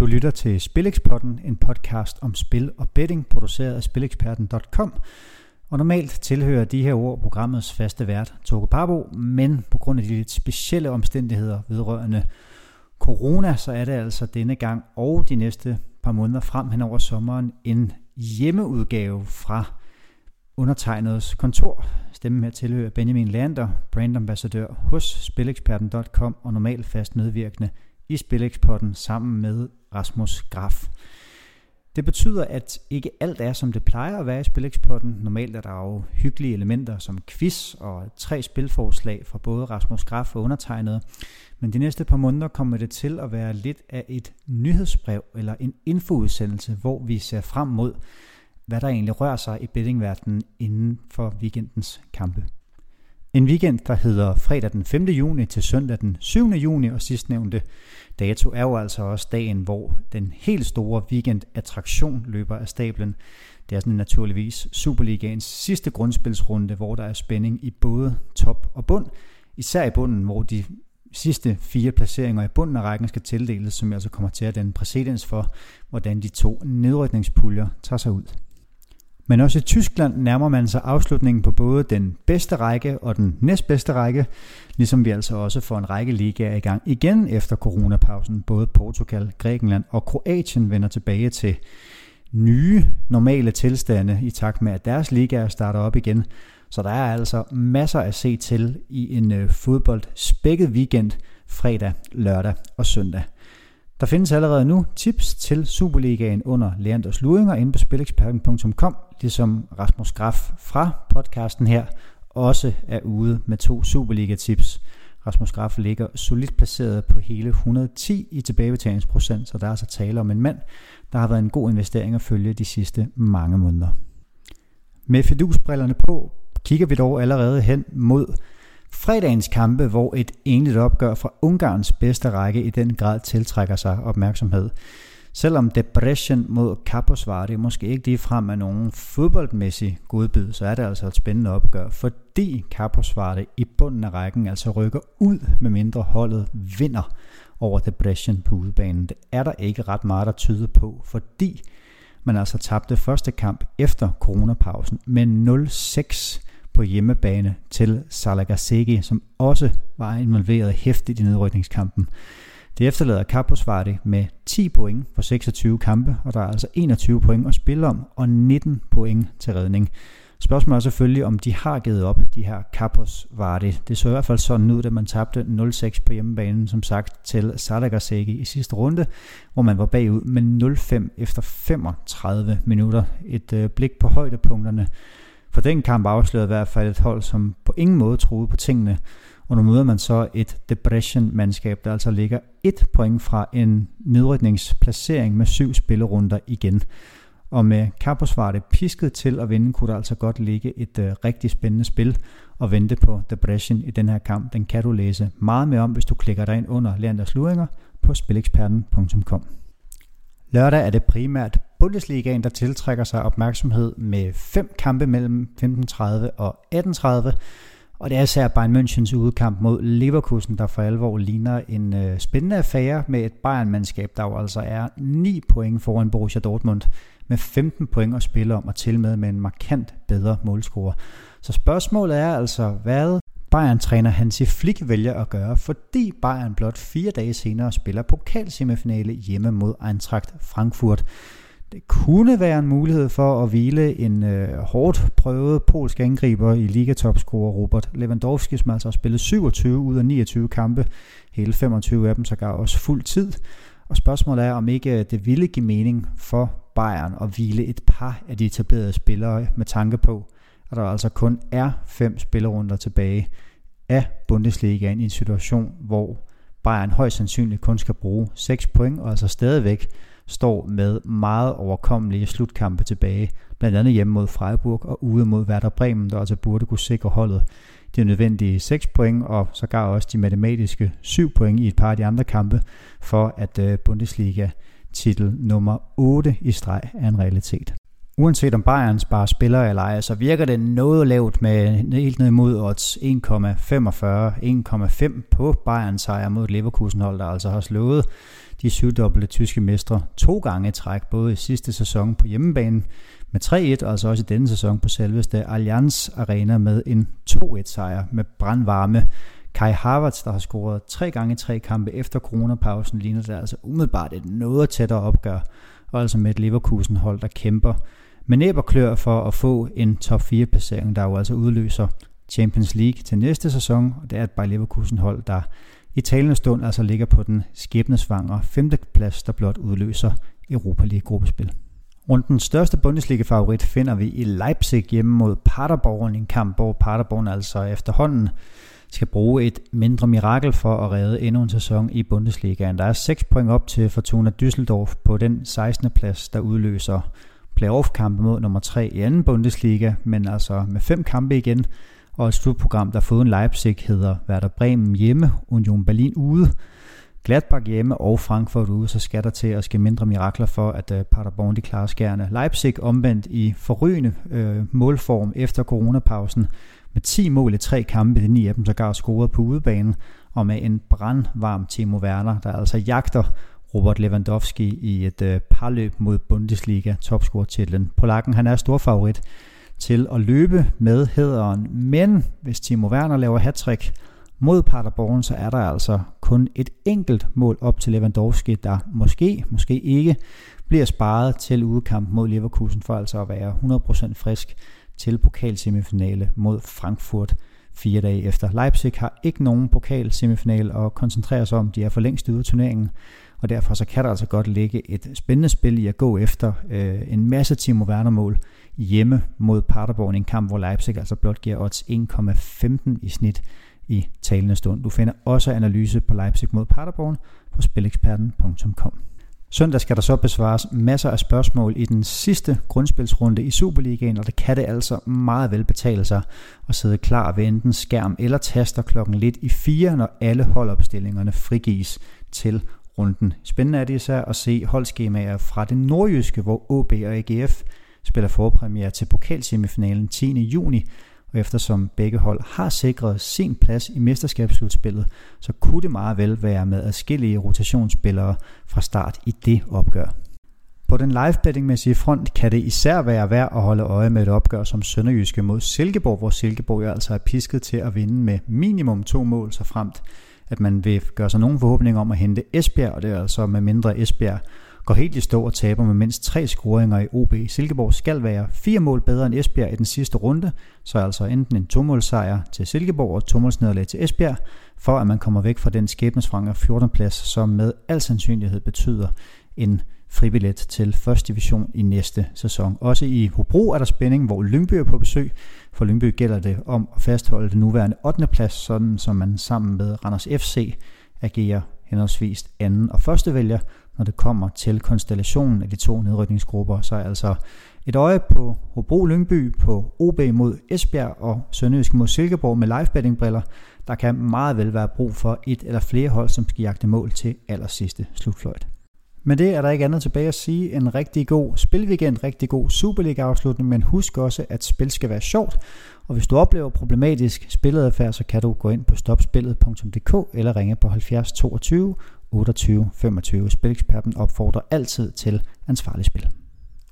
Du lytter til Spilexpotten, en podcast om spil og betting, produceret af spileksperten.com. Og normalt tilhører de her ord programmets faste vært, Toge Parbo, men på grund af de lidt specielle omstændigheder vedrørende corona, så er det altså denne gang og de næste par måneder frem hen over sommeren en hjemmeudgave fra undertegnedes kontor. Stemmen her tilhører Benjamin Lander, brandambassadør hos spileksperten.com og normalt fast medvirkende i Spilexpotten sammen med Rasmus Graf. Det betyder, at ikke alt er, som det plejer at være i Spilexpotten. Normalt er der jo hyggelige elementer som quiz og tre spilforslag fra både Rasmus Graf og undertegnet. Men de næste par måneder kommer det til at være lidt af et nyhedsbrev eller en infoudsendelse, hvor vi ser frem mod, hvad der egentlig rører sig i bettingverdenen inden for weekendens kampe. En weekend, der hedder fredag den 5. juni til søndag den 7. juni, og sidstnævnte dato er jo altså også dagen, hvor den helt store weekendattraktion løber af stablen. Det er sådan naturligvis Superligaens sidste grundspilsrunde, hvor der er spænding i både top og bund. Især i bunden, hvor de sidste fire placeringer i bunden af rækken skal tildeles, som altså kommer til at danne præcedens for, hvordan de to nedrykningspuljer tager sig ud. Men også i Tyskland nærmer man sig afslutningen på både den bedste række og den næstbedste række, ligesom vi altså også får en række ligaer i gang igen efter coronapausen. Både Portugal, Grækenland og Kroatien vender tilbage til nye normale tilstande i takt med, at deres ligaer starter op igen. Så der er altså masser at se til i en øh, fodboldspækket weekend fredag, lørdag og søndag. Der findes allerede nu tips til Superligaen under Leanders Ludinger inde på spileksperten.com, ligesom Rasmus Graf fra podcasten her også er ude med to Superliga-tips. Rasmus Graf ligger solidt placeret på hele 110 i tilbagebetalingsprocent, så der er altså tale om en mand, der har været en god investering at følge de sidste mange måneder. Med fidusbrillerne på kigger vi dog allerede hen mod fredagens kampe, hvor et enligt opgør fra Ungarns bedste række i den grad tiltrækker sig opmærksomhed. Selvom Debrecen mod Kaposvardi måske ikke ligefrem er nogen fodboldmæssig godbid, så er det altså et spændende opgør, fordi Kaposvardi i bunden af rækken altså rykker ud, med mindre holdet vinder over Debrecen på udebanen. Det er der ikke ret meget, der tyder på, fordi man altså tabte første kamp efter coronapausen med 0-6 på hjemmebane til Salagasegi, som også var involveret hæftigt i nedrykningskampen. Det efterlader Kaposvardi med 10 point på 26 kampe, og der er altså 21 point at spille om, og 19 point til redning. Spørgsmålet er selvfølgelig, om de har givet op, de her Kaposvardi. Det så i hvert fald sådan ud, da man tabte 0-6 på hjemmebanen, som sagt, til Sadagasegi i sidste runde, hvor man var bagud med 0-5 efter 35 minutter. Et øh, blik på højdepunkterne for den kamp afslørede i hvert fald et hold, som på ingen måde troede på tingene. Og nu møder man så et Depression-mandskab, der altså ligger et point fra en nedrykningsplacering med syv spillerunder igen. Og med Kaposvarte pisket til at vinde, kunne der altså godt ligge et øh, rigtig spændende spil og vente på Depression i den her kamp. Den kan du læse meget mere om, hvis du klikker dig ind under Leanders Luringer på spileksperten.com. Lørdag er det primært Bundesligaen, der tiltrækker sig opmærksomhed med fem kampe mellem 15.30 og 18.30. Og det er især Bayern Münchens udkamp mod Leverkusen, der for alvor ligner en øh, spændende affære med et Bayern-mandskab, der jo altså er 9 point foran Borussia Dortmund med 15 point at spille om og til med med en markant bedre målscorer. Så spørgsmålet er altså, hvad Bayern-træner Hansi Flick vælger at gøre, fordi Bayern blot fire dage senere spiller pokalsemifinale hjemme mod Eintracht Frankfurt. Det kunne være en mulighed for at hvile en øh, hårdt prøvet polsk angriber i ligatopscorer Robert Lewandowski, som altså har spillet 27 ud af 29 kampe, hele 25 af dem sågar også fuld tid. Og spørgsmålet er, om ikke det ville give mening for Bayern at hvile et par af de etablerede spillere med tanke på, at der altså kun er fem spillerunder tilbage af Bundesligaen i en situation, hvor Bayern højst sandsynligt kun skal bruge 6 point, og altså stadigvæk står med meget overkommelige slutkampe tilbage, blandt andet hjemme mod Freiburg og ude mod Werder Bremen, der altså burde kunne sikre holdet de nødvendige 6 point, og sågar også de matematiske 7 point i et par af de andre kampe, for at øh, Bundesliga titel nummer 8 i streg er en realitet. Uanset om Bayern sparer spillere eller ej, så virker det noget lavt med helt ned mod odds 1,45, 1,5 på Bayern sejr mod Leverkusen hold, der altså har slået De syvdobbelte tyske mestre to gange i træk, både i sidste sæson på hjemmebane med 3-1, og altså også i denne sæson på selveste Allianz Arena med en 2-1 sejr med brandvarme. Kai Havertz, der har scoret tre gange i tre kampe efter coronapausen, ligner det altså umiddelbart et noget tættere opgør, og altså med et Leverkusen-hold, der kæmper med næb og klør for at få en top 4 placering, der jo altså udløser Champions League til næste sæson, og det er et Bayer Leverkusen hold, der i talende stund altså ligger på den skæbnesvangre 5. plads, der blot udløser Europa League gruppespil. Rundens største Bundesliga-favorit finder vi i Leipzig hjemme mod Paderborn, en kamp, hvor Paderborn altså efterhånden skal bruge et mindre mirakel for at redde endnu en sæson i Bundesligaen. Der er 6 point op til Fortuna Düsseldorf på den 16. plads, der udløser playoff-kampe mod nummer 3 i anden Bundesliga, men altså med fem kampe igen, og et slutprogram, der uden Leipzig hedder Werder Bremen hjemme, Union Berlin ude, Gladbach hjemme og Frankfurt ude, så skal der til at ske mindre mirakler for, at uh, Paderborn de klarer skærne. Leipzig omvendt i forrygende øh, målform efter coronapausen, med 10 mål i tre kampe, de ni af dem sågar scoret på udebanen, og med en brandvarm Timo Werner, der altså jagter Robert Lewandowski i et uh, parløb mod Bundesliga topscorer-titlen. Polakken han er stor favorit til at løbe med hederen, men hvis Timo Werner laver hattrick mod Paderborn, så er der altså kun et enkelt mål op til Lewandowski, der måske, måske ikke, bliver sparet til udekamp mod Leverkusen for altså at være 100% frisk til pokalsemifinale mod Frankfurt fire dage efter. Leipzig har ikke nogen pokalsemifinale at koncentrere sig om. De er for længst ude af turneringen, og derfor så kan der altså godt ligge et spændende spil i at gå efter øh, en masse Timo Werner-mål hjemme mod Paderborn i en kamp, hvor Leipzig altså blot giver odds 1,15 i snit i talende stund. Du finder også analyse på Leipzig mod Paderborn på spileksperten.com. Søndag skal der så besvares masser af spørgsmål i den sidste grundspilsrunde i Superligaen, og det kan det altså meget vel betale sig at sidde klar ved enten skærm eller taster klokken lidt i fire, når alle holdopstillingerne frigives til runden. Spændende er det især at se holdskemaer fra det nordjyske, hvor OB og AGF spiller forpremiere til pokalsemifinalen 10. juni, og eftersom begge hold har sikret sin plads i mesterskabsslutspillet, så kunne det meget vel være med adskillige rotationsspillere fra start i det opgør. På den live bettingmæssige front kan det især være værd at holde øje med et opgør som Sønderjyske mod Silkeborg, hvor Silkeborg jo altså er pisket til at vinde med minimum to mål, så fremt at man vil gøre sig nogen forhåbninger om at hente Esbjerg, og det er altså med mindre Esbjerg går helt i stå og taber med mindst tre scoringer i OB. Silkeborg skal være fire mål bedre end Esbjerg i den sidste runde, så altså enten en tomålsejr til Silkeborg og tomålsnederlag til Esbjerg, for at man kommer væk fra den skæbnesvangre 14. plads, som med al sandsynlighed betyder en fribillet til første division i næste sæson. Også i Hobro er der spænding, hvor Lyngby er på besøg. For Lyngby gælder det om at fastholde den nuværende 8. plads, sådan som man sammen med Randers FC agerer henholdsvis anden og første vælger, når det kommer til konstellationen af de to nedrykningsgrupper. Så er altså et øje på Hobro Lyngby, på OB mod Esbjerg og Sønderjysk mod Silkeborg med live briller. Der kan meget vel være brug for et eller flere hold, som skal jagte mål til allersidste slutfløjt. Men det er der ikke andet tilbage at sige. En rigtig god spilweekend, rigtig god Superliga-afslutning, men husk også, at spil skal være sjovt. Og hvis du oplever problematisk spiladfærd, så kan du gå ind på stopspillet.dk eller ringe på 70 22 28 25. Spileksperten opfordrer altid til ansvarlig spil.